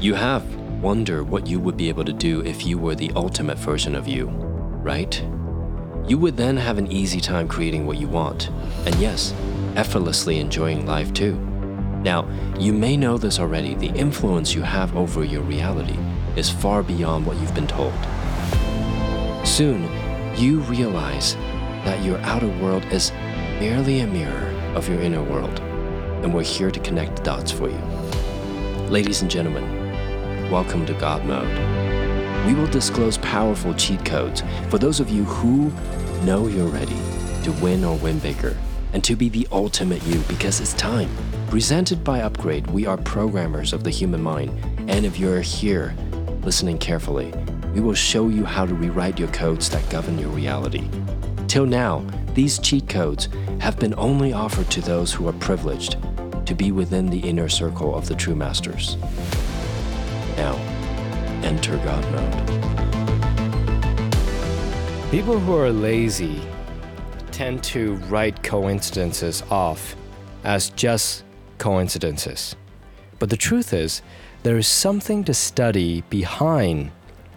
You have wondered what you would be able to do if you were the ultimate version of you, right? You would then have an easy time creating what you want, and yes, effortlessly enjoying life too. Now, you may know this already the influence you have over your reality is far beyond what you've been told. Soon, you realize that your outer world is merely a mirror of your inner world, and we're here to connect the dots for you. Ladies and gentlemen, welcome to God Mode. We will disclose powerful cheat codes for those of you who know you're ready to win or win bigger and to be the ultimate you because it's time. Presented by Upgrade, we are programmers of the human mind, and if you're here listening carefully, we will show you how to rewrite your codes that govern your reality. Till now, these cheat codes have been only offered to those who are privileged to be within the inner circle of the true masters. Now, enter God mode. People who are lazy tend to write coincidences off as just coincidences. But the truth is, there is something to study behind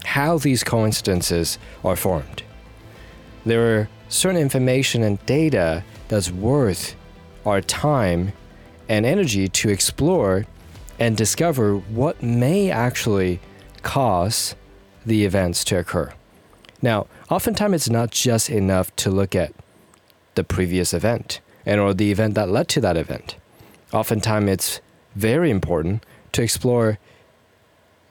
how these coincidences are formed. There are certain information and data that's worth our time and energy to explore and discover what may actually cause the events to occur. Now, oftentimes it's not just enough to look at the previous event and or the event that led to that event. Oftentimes it's very important to explore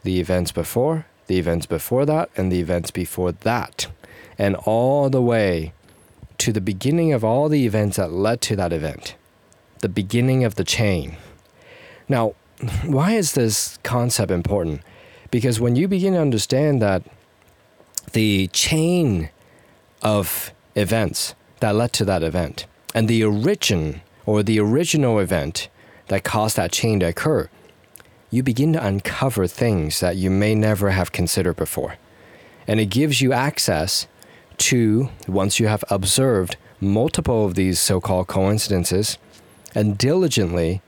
the events before, the events before that, and the events before that, and all the way to the beginning of all the events that led to that event, the beginning of the chain. Now, why is this concept important? Because when you begin to understand that the chain of events that led to that event and the origin or the original event that caused that chain to occur, you begin to uncover things that you may never have considered before. And it gives you access to, once you have observed multiple of these so called coincidences, and diligently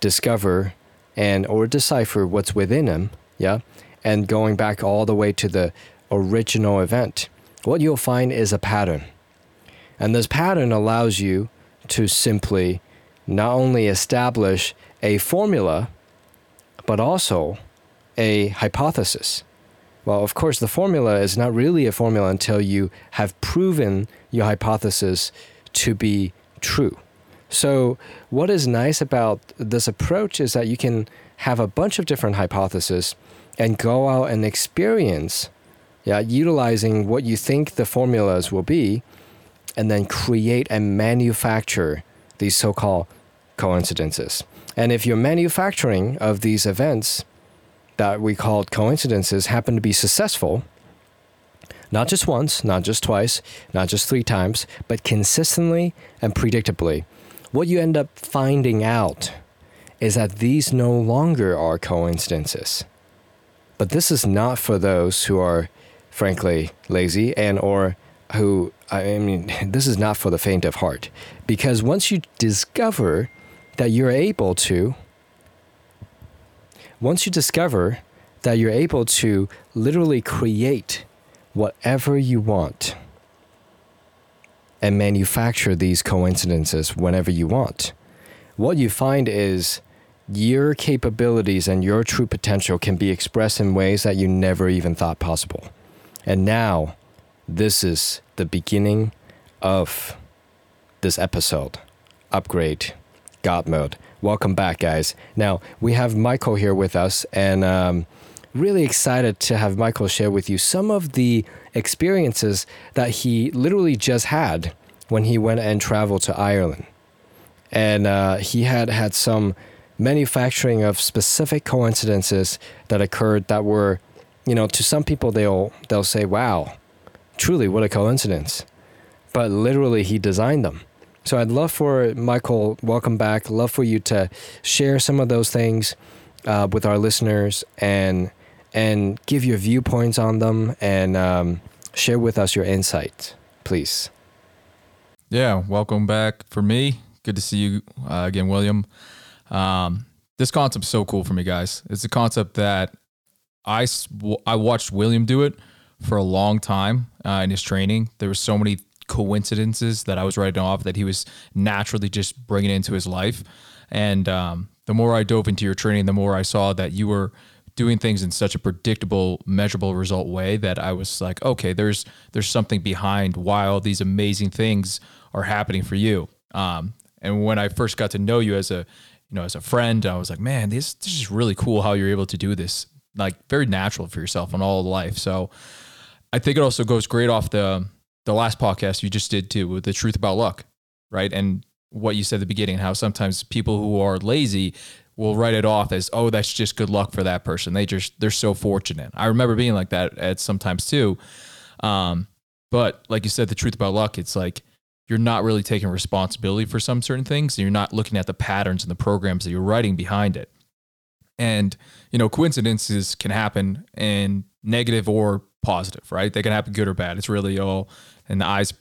discover and or decipher what's within them, yeah, and going back all the way to the original event, what you'll find is a pattern. And this pattern allows you to simply not only establish a formula, but also a hypothesis. Well, of course, the formula is not really a formula until you have proven your hypothesis to be true. So, what is nice about this approach is that you can have a bunch of different hypotheses and go out and experience, yeah, utilizing what you think the formulas will be, and then create and manufacture these so called coincidences. And if your manufacturing of these events that we called coincidences happen to be successful, not just once, not just twice, not just three times, but consistently and predictably, what you end up finding out is that these no longer are coincidences. But this is not for those who are frankly lazy and or who I mean this is not for the faint of heart because once you discover that you're able to once you discover that you're able to literally create whatever you want and manufacture these coincidences whenever you want, what you find is your capabilities and your true potential can be expressed in ways that you never even thought possible. And now, this is the beginning of this episode Upgrade God Mode. Welcome back, guys. Now, we have Michael here with us, and um, really excited to have Michael share with you some of the experiences that he literally just had when he went and traveled to Ireland. And uh, he had had some manufacturing of specific coincidences that occurred that were, you know, to some people they'll they'll say, "Wow, truly, what a coincidence!" But literally, he designed them. So I'd love for Michael, welcome back. Love for you to share some of those things uh, with our listeners and and give your viewpoints on them and um, share with us your insight, please. Yeah, welcome back for me. Good to see you uh, again, William. Um, this concept's so cool for me, guys. It's a concept that I, I watched William do it for a long time uh, in his training. There were so many coincidences that I was writing off that he was naturally just bringing into his life. And um, the more I dove into your training, the more I saw that you were doing things in such a predictable, measurable result way that I was like, okay, there's there's something behind why all these amazing things are happening for you. Um, and when I first got to know you as a you know as a friend, I was like, man, this this is really cool how you're able to do this, like very natural for yourself and all life. So I think it also goes great off the the last podcast you just did too with the truth about luck, right? And what you said at the beginning, how sometimes people who are lazy will write it off as, oh, that's just good luck for that person. They just they're so fortunate. I remember being like that at sometimes too. Um, but like you said, the truth about luck, it's like you're not really taking responsibility for some certain things, and you're not looking at the patterns and the programs that you're writing behind it. And you know, coincidences can happen in negative or positive, right? They can happen good or bad. It's really all in the eyes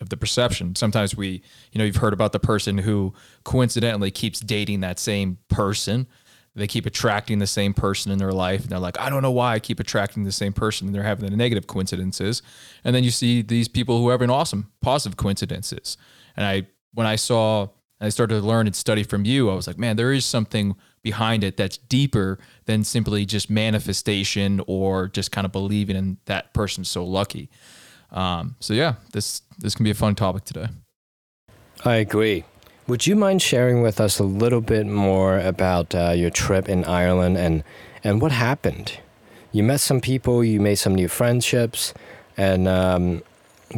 of the perception. Sometimes we, you know, you've heard about the person who coincidentally keeps dating that same person. They keep attracting the same person in their life. And they're like, I don't know why I keep attracting the same person. And they're having the negative coincidences. And then you see these people who have an awesome positive coincidences. And I, when I saw, I started to learn and study from you, I was like, man, there is something behind it that's deeper than simply just manifestation or just kind of believing in that person's so lucky. Um, so yeah, this this can be a fun topic today. I agree. Would you mind sharing with us a little bit more about uh, your trip in Ireland and and what happened? You met some people, you made some new friendships, and um,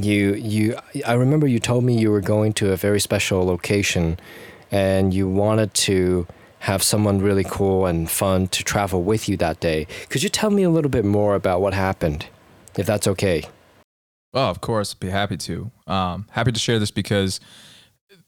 you you. I remember you told me you were going to a very special location, and you wanted to have someone really cool and fun to travel with you that day. Could you tell me a little bit more about what happened, if that's okay? Oh, of course, be happy to. Um, happy to share this because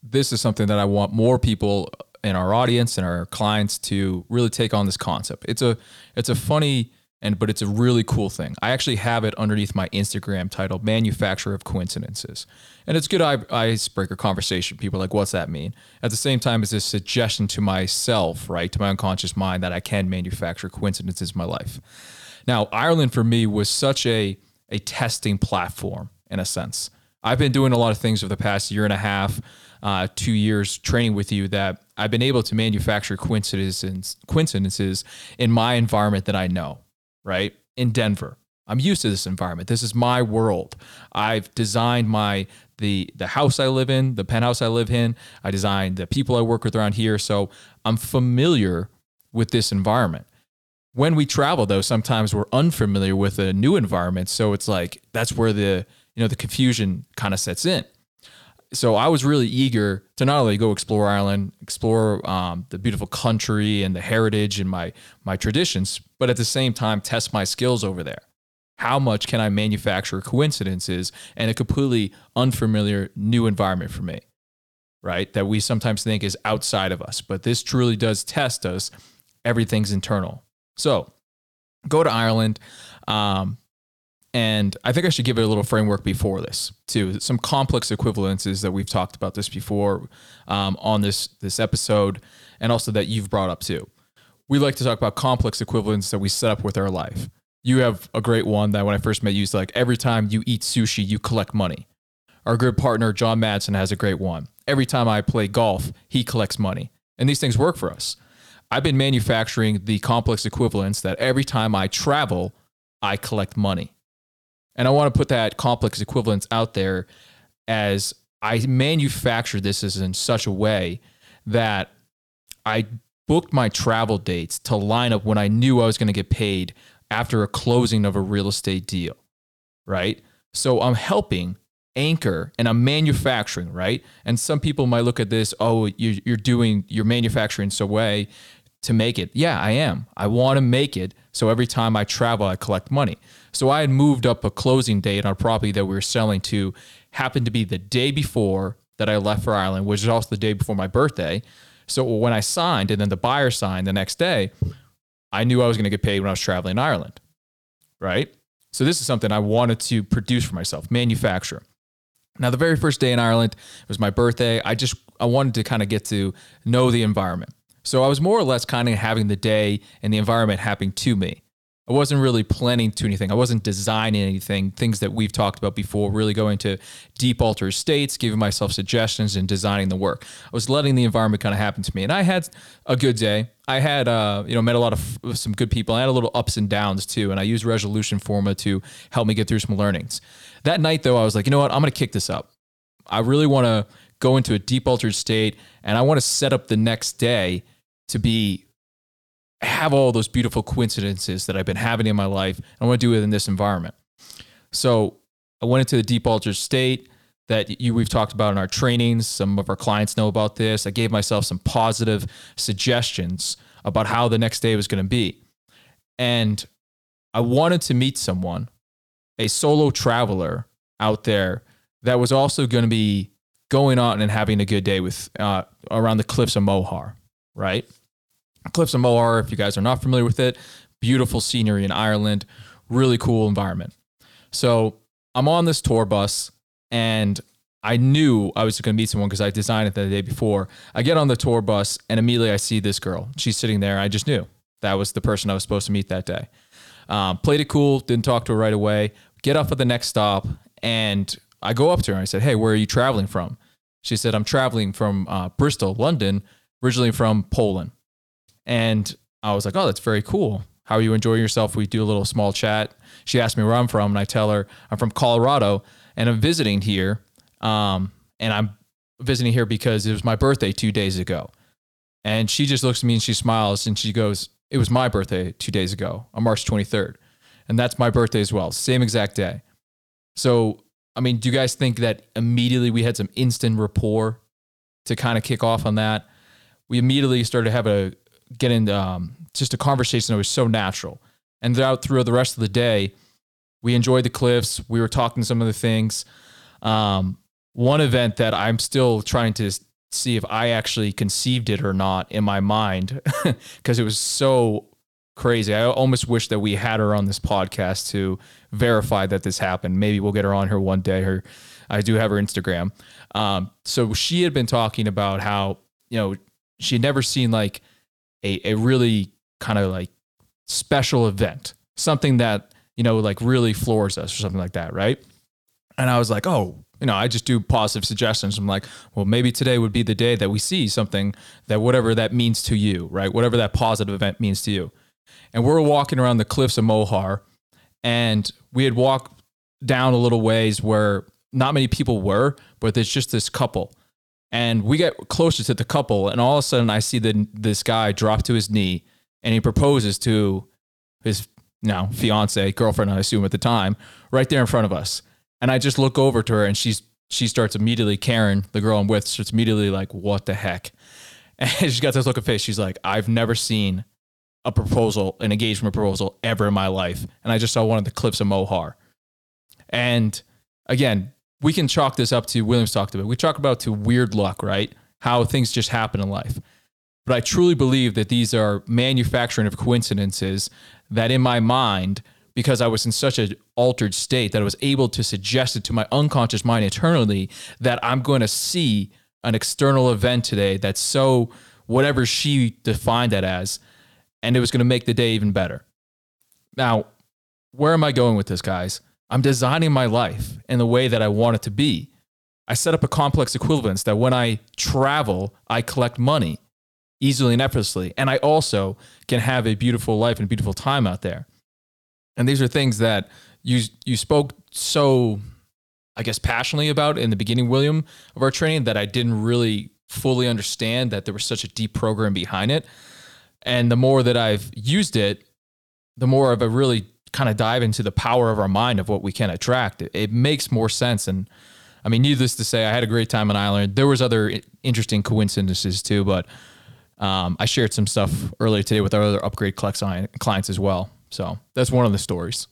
this is something that I want more people in our audience and our clients to really take on this concept. It's a it's a funny and but it's a really cool thing. I actually have it underneath my Instagram titled "Manufacturer of Coincidences," and it's good icebreaker conversation. People like, "What's that mean?" At the same time, it's a suggestion to myself, right, to my unconscious mind that I can manufacture coincidences in my life. Now, Ireland for me was such a a testing platform in a sense. I've been doing a lot of things over the past year and a half, uh, two years training with you that I've been able to manufacture coincidences, coincidences in my environment that I know, right? In Denver. I'm used to this environment. This is my world. I've designed my the the house I live in, the penthouse I live in. I designed the people I work with around here, so I'm familiar with this environment when we travel though sometimes we're unfamiliar with a new environment. So it's like that's where the you know the confusion kind of sets in. So i was really eager to not only go explore ireland explore um, the beautiful country and the heritage and my my traditions but at the same time test my skills over there. How much can i manufacture coincidences in a completely unfamiliar new environment for me right? That we sometimes think is outside of us but this truly does test us. Everything's internal so go to Ireland. Um, and I think I should give it a little framework before this too. Some complex equivalences that we've talked about this before um, on this this episode, and also that you've brought up too. We like to talk about complex equivalents that we set up with our life. You have a great one that when I first met you, is like every time you eat sushi, you collect money. Our good partner John Madsen has a great one. Every time I play golf, he collects money, and these things work for us. I've been manufacturing the complex equivalence that every time I travel, I collect money. And I want to put that complex equivalence out there as I manufacture this as in such a way that I booked my travel dates to line up when I knew I was going to get paid after a closing of a real estate deal, right? So I'm helping anchor and I'm manufacturing, right? And some people might look at this, oh, you're, doing, you're manufacturing so way to make it. Yeah, I am. I want to make it. So every time I travel, I collect money. So I had moved up a closing date on a property that we were selling to, happened to be the day before that I left for Ireland, which is also the day before my birthday. So when I signed and then the buyer signed the next day, I knew I was going to get paid when I was traveling in Ireland. Right. So this is something I wanted to produce for myself, manufacture. Now, the very first day in Ireland, it was my birthday. I just I wanted to kind of get to know the environment. So I was more or less kind of having the day and the environment happening to me. I wasn't really planning to anything. I wasn't designing anything, things that we've talked about before, really going to deep altered states, giving myself suggestions and designing the work. I was letting the environment kind of happen to me. And I had a good day. I had, uh, you know, met a lot of some good people. I had a little ups and downs too. And I used resolution forma to help me get through some learnings. That night though, I was like, you know what? I'm going to kick this up. I really want to go into a deep altered state and I want to set up the next day to be have all those beautiful coincidences that I've been having in my life. I want to do it in this environment. So I went into the deep altered state that you we've talked about in our trainings. Some of our clients know about this. I gave myself some positive suggestions about how the next day was going to be. And I wanted to meet someone, a solo traveler out there that was also going to be going on and having a good day with uh, around the cliffs of Moher, right? Cliffs of Moher, if you guys are not familiar with it, beautiful scenery in Ireland, really cool environment. So I'm on this tour bus and I knew I was going to meet someone because I designed it the day before. I get on the tour bus and immediately I see this girl. She's sitting there. I just knew that was the person I was supposed to meet that day. Um, played it cool, didn't talk to her right away. Get off at the next stop and I go up to her and I said, Hey, where are you traveling from? She said, I'm traveling from uh, Bristol, London, originally from Poland. And I was like, oh, that's very cool. How are you enjoying yourself? We do a little small chat. She asked me where I'm from, and I tell her I'm from Colorado and I'm visiting here. Um, and I'm visiting here because it was my birthday two days ago. And she just looks at me and she smiles and she goes, It was my birthday two days ago on March 23rd. And that's my birthday as well, same exact day. So, I mean, do you guys think that immediately we had some instant rapport to kind of kick off on that? We immediately started to have a get into um, just a conversation that was so natural. And throughout through the rest of the day, we enjoyed the cliffs. We were talking some of the things. Um, one event that I'm still trying to see if I actually conceived it or not in my mind because it was so crazy. I almost wish that we had her on this podcast to verify that this happened. Maybe we'll get her on here one day. Her, I do have her Instagram. Um, so she had been talking about how you know she had never seen like a, a really kind of like special event, something that, you know, like really floors us or something like that, right? And I was like, oh, you know, I just do positive suggestions. I'm like, well, maybe today would be the day that we see something that whatever that means to you, right? Whatever that positive event means to you. And we're walking around the cliffs of Moher and we had walked down a little ways where not many people were, but there's just this couple and we get closer to the couple, and all of a sudden, I see the, this guy drop to his knee and he proposes to his now fiance, girlfriend, I assume at the time, right there in front of us. And I just look over to her, and she's she starts immediately. Karen, the girl I'm with, starts immediately like, "What the heck?" And she's got this look of face. She's like, "I've never seen a proposal, an engagement proposal, ever in my life." And I just saw one of the clips of Moher, And again, we can chalk this up to Williams talked about. We talk about to weird luck, right? How things just happen in life. But I truly believe that these are manufacturing of coincidences that in my mind, because I was in such an altered state that I was able to suggest it to my unconscious mind internally that I'm going to see an external event today that's so whatever she defined that as, and it was going to make the day even better. Now, where am I going with this, guys? I'm designing my life in the way that I want it to be. I set up a complex equivalence that when I travel, I collect money easily and effortlessly. And I also can have a beautiful life and beautiful time out there. And these are things that you, you spoke so, I guess, passionately about in the beginning, William, of our training that I didn't really fully understand that there was such a deep program behind it. And the more that I've used it, the more of a really kind of dive into the power of our mind of what we can attract, it, it makes more sense. And I mean, needless to say, I had a great time in Ireland. There was other interesting coincidences too, but um, I shared some stuff earlier today with our other upgrade clients as well. So that's one of the stories.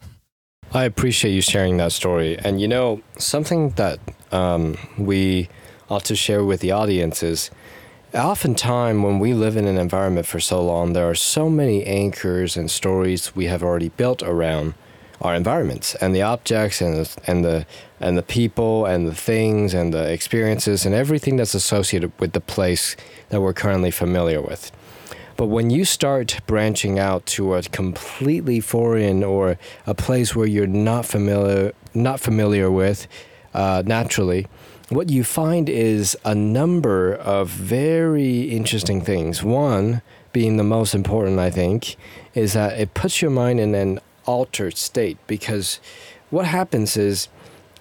I appreciate you sharing that story. And you know, something that um, we ought to share with the audience is Oftentimes, when we live in an environment for so long, there are so many anchors and stories we have already built around our environments and the objects and the, and the and the people and the things and the experiences and everything that's associated with the place that we're currently familiar with. But when you start branching out to a completely foreign or a place where you're not familiar not familiar with uh, naturally, what you find is a number of very interesting things. One being the most important, I think, is that it puts your mind in an altered state because what happens is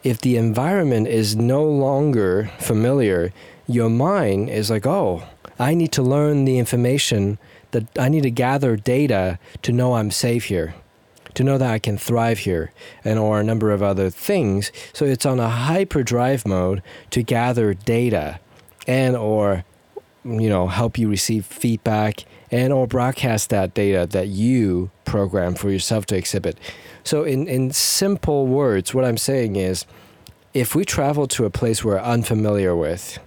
if the environment is no longer familiar, your mind is like, oh, I need to learn the information that I need to gather data to know I'm safe here, to know that I can thrive here, and or a number of other things. So it's on a hyperdrive mode to gather data and or you know help you receive feedback and or broadcast that data that you program for yourself to exhibit. So in in simple words, what I'm saying is if we travel to a place we're unfamiliar with,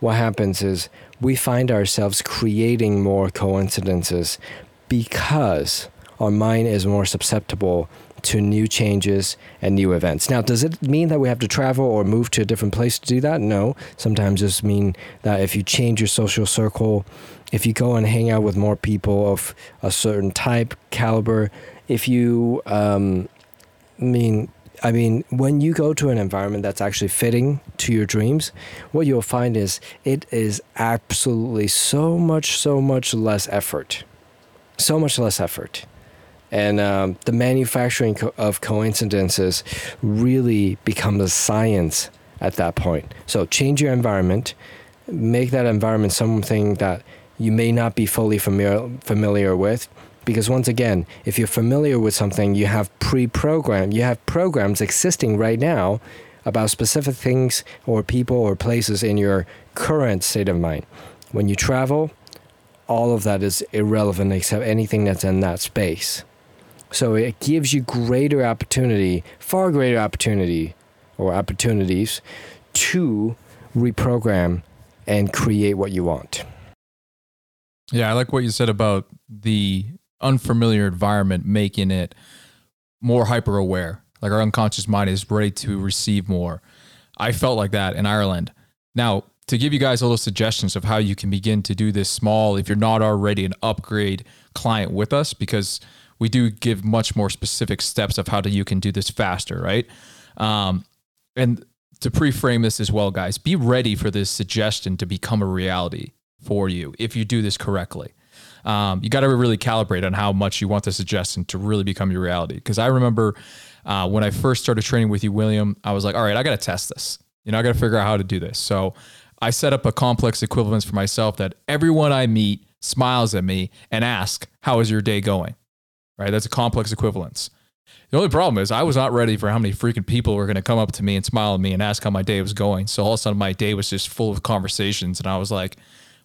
what happens is we find ourselves creating more coincidences because our mind is more susceptible to new changes and new events. Now, does it mean that we have to travel or move to a different place to do that? No. Sometimes just mean that if you change your social circle, if you go and hang out with more people of a certain type, caliber, if you um, mean I mean, when you go to an environment that's actually fitting to your dreams, what you'll find is it is absolutely so much, so much less effort. So much less effort. And um, the manufacturing co- of coincidences really becomes a science at that point. So change your environment, make that environment something that you may not be fully familiar, familiar with because once again, if you're familiar with something, you have pre-programmed, you have programs existing right now about specific things or people or places in your current state of mind. When you travel, all of that is irrelevant except anything that's in that space. So it gives you greater opportunity, far greater opportunity or opportunities to reprogram and create what you want. Yeah, I like what you said about the unfamiliar environment making it more hyper aware. Like our unconscious mind is ready to receive more. I felt like that in Ireland. Now, to give you guys a little suggestions of how you can begin to do this small, if you're not already an upgrade client with us, because we do give much more specific steps of how to, you can do this faster, right? Um, and to pre-frame this as well, guys, be ready for this suggestion to become a reality for you if you do this correctly um, you got to really calibrate on how much you want the suggestion to really become your reality. Because I remember uh, when I first started training with you, William, I was like, all right, I got to test this. You know, I got to figure out how to do this. So I set up a complex equivalence for myself that everyone I meet smiles at me and ask, how is your day going? Right? That's a complex equivalence. The only problem is I was not ready for how many freaking people were going to come up to me and smile at me and ask how my day was going. So all of a sudden my day was just full of conversations and I was like,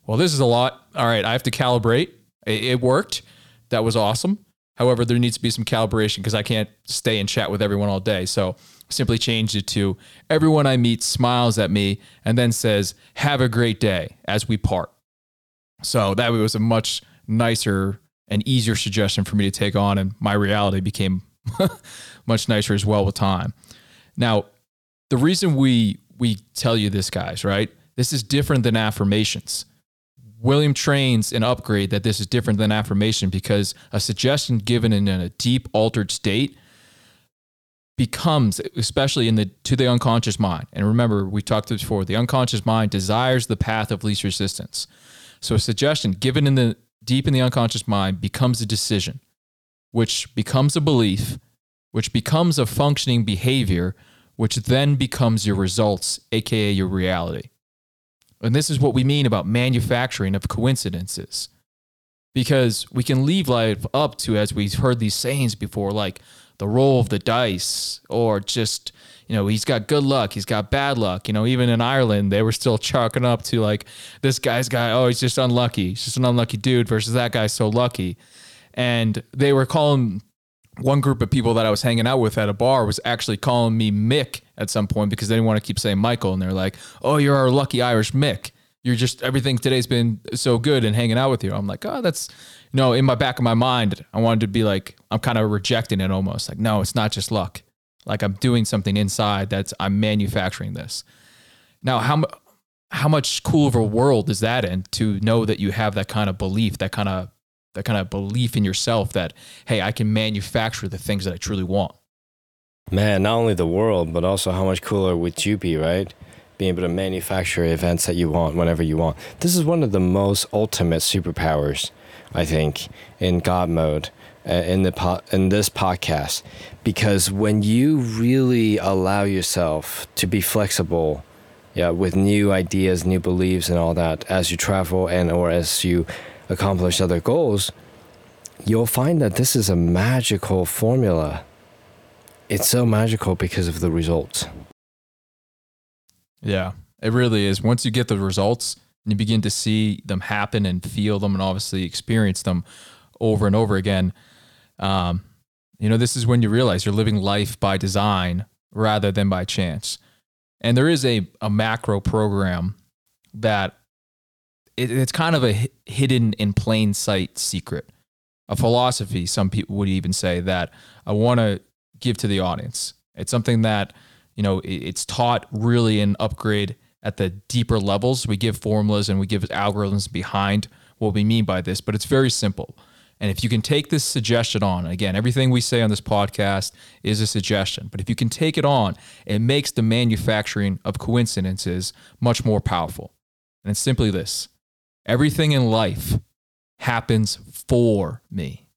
well, this is a lot. All right, I have to calibrate it, it worked. That was awesome. However, there needs to be some calibration because I can't stay and chat with everyone all day. So simply changed it to everyone I meet smiles at me and then says, Have a great day as we part. So that was a much nicer and easier suggestion for me to take on. And my reality became much nicer as well with time. Now, the reason we we tell you this, guys, right? This is different than affirmations. William trains an upgrade that this is different than affirmation because a suggestion given in a deep altered state becomes especially in the to the unconscious mind and remember we talked this before the unconscious mind desires the path of least resistance so a suggestion given in the deep in the unconscious mind becomes a decision which becomes a belief which becomes a functioning behavior which then becomes your results aka your reality and this is what we mean about manufacturing of coincidences. Because we can leave life up to, as we've heard these sayings before, like the roll of the dice, or just, you know, he's got good luck, he's got bad luck. You know, even in Ireland, they were still chalking up to like, this guy's guy, oh, he's just unlucky. He's just an unlucky dude versus that guy's so lucky. And they were calling one group of people that I was hanging out with at a bar was actually calling me Mick at some point because they didn't want to keep saying Michael. And they're like, oh, you're our lucky Irish Mick. You're just, everything today's been so good and hanging out with you. I'm like, oh, that's, you know, in my back of my mind, I wanted to be like, I'm kind of rejecting it almost. Like, no, it's not just luck. Like I'm doing something inside that's, I'm manufacturing this. Now, how, how much cool of a world is that in to know that you have that kind of belief, that kind of that kind of belief in yourself that hey, I can manufacture the things that I truly want. Man, not only the world, but also how much cooler would you be, right? Being able to manufacture events that you want whenever you want. This is one of the most ultimate superpowers, I think, in God mode. Uh, In the po- in this podcast, because when you really allow yourself to be flexible, yeah, with new ideas, new beliefs, and all that, as you travel and or as you accomplish other goals, you'll find that this is a magical formula it's so magical because of the results. Yeah, it really is. Once you get the results and you begin to see them happen and feel them and obviously experience them over and over again, um, you know, this is when you realize you're living life by design rather than by chance. And there is a, a macro program that it, it's kind of a hidden in plain sight secret, a philosophy, some people would even say, that I want to give to the audience. It's something that you know it's taught really in upgrade at the deeper levels we give formulas and we give algorithms behind what we mean by this but it's very simple and if you can take this suggestion on again everything we say on this podcast is a suggestion but if you can take it on it makes the manufacturing of coincidences much more powerful and it's simply this everything in life happens for me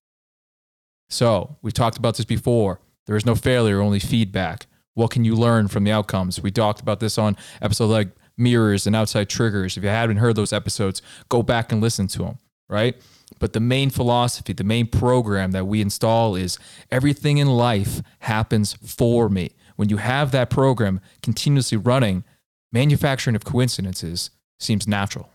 so we talked about this before there is no failure, only feedback. What can you learn from the outcomes? We talked about this on episodes like mirrors and outside triggers. If you haven't heard those episodes, go back and listen to them, right? But the main philosophy, the main program that we install is everything in life happens for me. When you have that program continuously running, manufacturing of coincidences seems natural.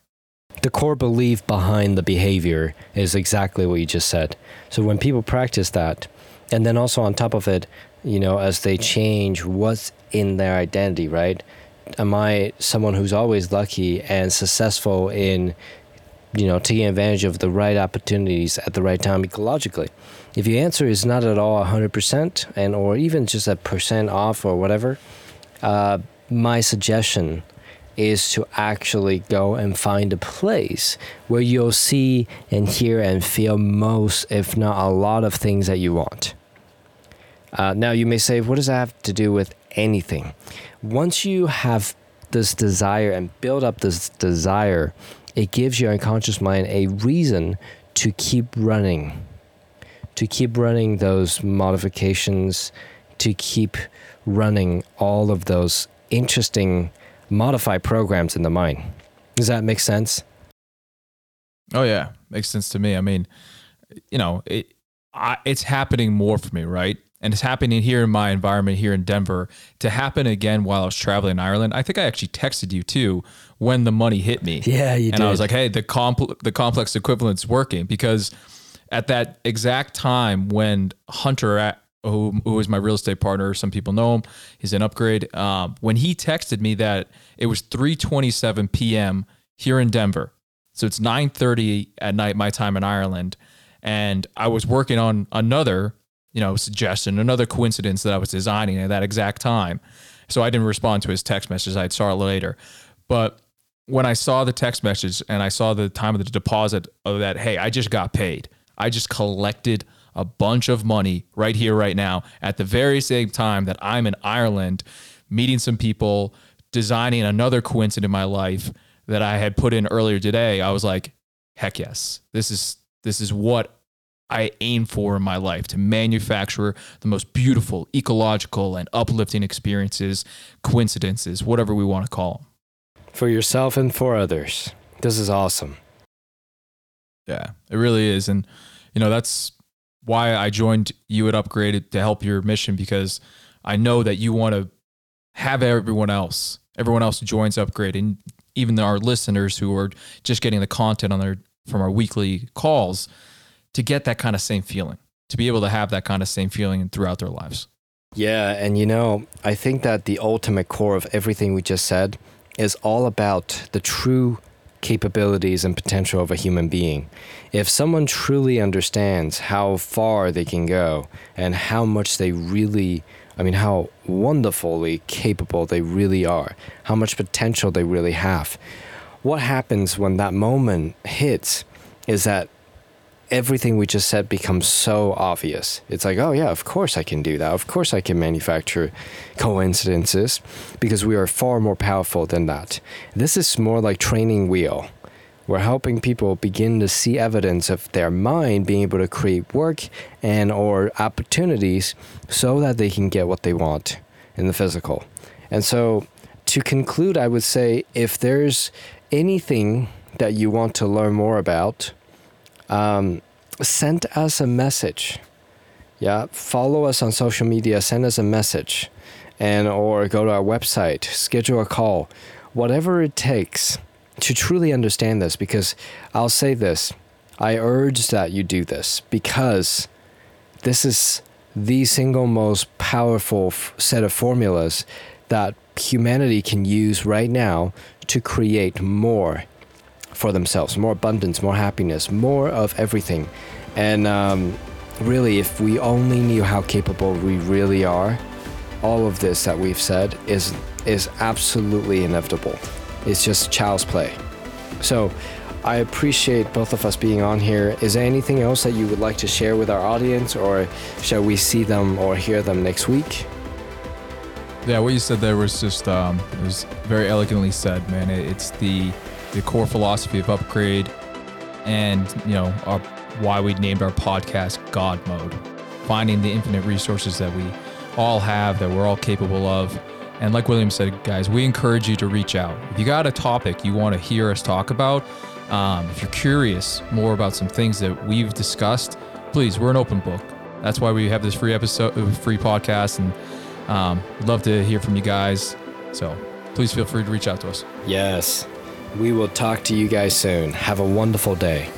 The core belief behind the behavior is exactly what you just said. So when people practice that, and then also on top of it, you know, as they change what's in their identity, right? Am I someone who's always lucky and successful in, you know, taking advantage of the right opportunities at the right time ecologically? If your answer is not at all 100% and or even just a percent off or whatever, uh, my suggestion is to actually go and find a place where you'll see and hear and feel most, if not a lot of things that you want. Uh, now, you may say, what does that have to do with anything? Once you have this desire and build up this desire, it gives your unconscious mind a reason to keep running, to keep running those modifications, to keep running all of those interesting modified programs in the mind. Does that make sense? Oh yeah, makes sense to me. I mean, you know, it I, it's happening more for me, right? And it's happening here in my environment here in Denver to happen again while I was traveling in Ireland. I think I actually texted you too when the money hit me. Yeah, you and did. I was like, "Hey, the compl- the complex equivalent's working because at that exact time when Hunter at who, who is my real estate partner, some people know him. He's an upgrade. Um, when he texted me that it was 3:27 p.m. here in Denver, so it's 9:30 at night my time in Ireland, and I was working on another, you know, suggestion, another coincidence that I was designing at that exact time. So I didn't respond to his text message. I saw it later, but when I saw the text message and I saw the time of the deposit of that, hey, I just got paid. I just collected a bunch of money right here, right now, at the very same time that I'm in Ireland meeting some people, designing another coincidence in my life that I had put in earlier today. I was like, heck yes, this is this is what I aim for in my life to manufacture the most beautiful, ecological, and uplifting experiences, coincidences, whatever we want to call them. For yourself and for others. This is awesome. Yeah, it really is. And, you know, that's why I joined you at Upgraded to help your mission because I know that you want to have everyone else, everyone else joins Upgrade, and even our listeners who are just getting the content on their from our weekly calls to get that kind of same feeling, to be able to have that kind of same feeling throughout their lives. Yeah, and you know, I think that the ultimate core of everything we just said is all about the true capabilities and potential of a human being. If someone truly understands how far they can go and how much they really I mean, how wonderfully capable they really are, how much potential they really have. What happens when that moment hits is that everything we just said becomes so obvious. It's like, oh, yeah, of course I can do that. Of course I can manufacture coincidences because we are far more powerful than that. This is more like training wheel. We're helping people begin to see evidence of their mind being able to create work and or opportunities so that they can get what they want in the physical. And so to conclude, I would say if there's anything that you want to learn more about, um, send us a message. Yeah, follow us on social media, send us a message, and or go to our website, schedule a call, whatever it takes to truly understand this. Because I'll say this, I urge that you do this because this is the single most powerful f- set of formulas that humanity can use right now to create more for themselves more abundance, more happiness, more of everything. And um, really, if we only knew how capable we really are, all of this that we've said is is absolutely inevitable. It's just child's play. So I appreciate both of us being on here. Is there anything else that you would like to share with our audience, or shall we see them or hear them next week? Yeah, what you said there was just um, it was very elegantly said, man. It, it's the the core philosophy of upgrade, and you know our, why we named our podcast God Mode, finding the infinite resources that we all have, that we're all capable of. And like William said, guys, we encourage you to reach out. If you got a topic you want to hear us talk about, um, if you're curious more about some things that we've discussed, please, we're an open book. That's why we have this free episode, uh, free podcast, and um, we'd love to hear from you guys. So please feel free to reach out to us. Yes. We will talk to you guys soon. Have a wonderful day.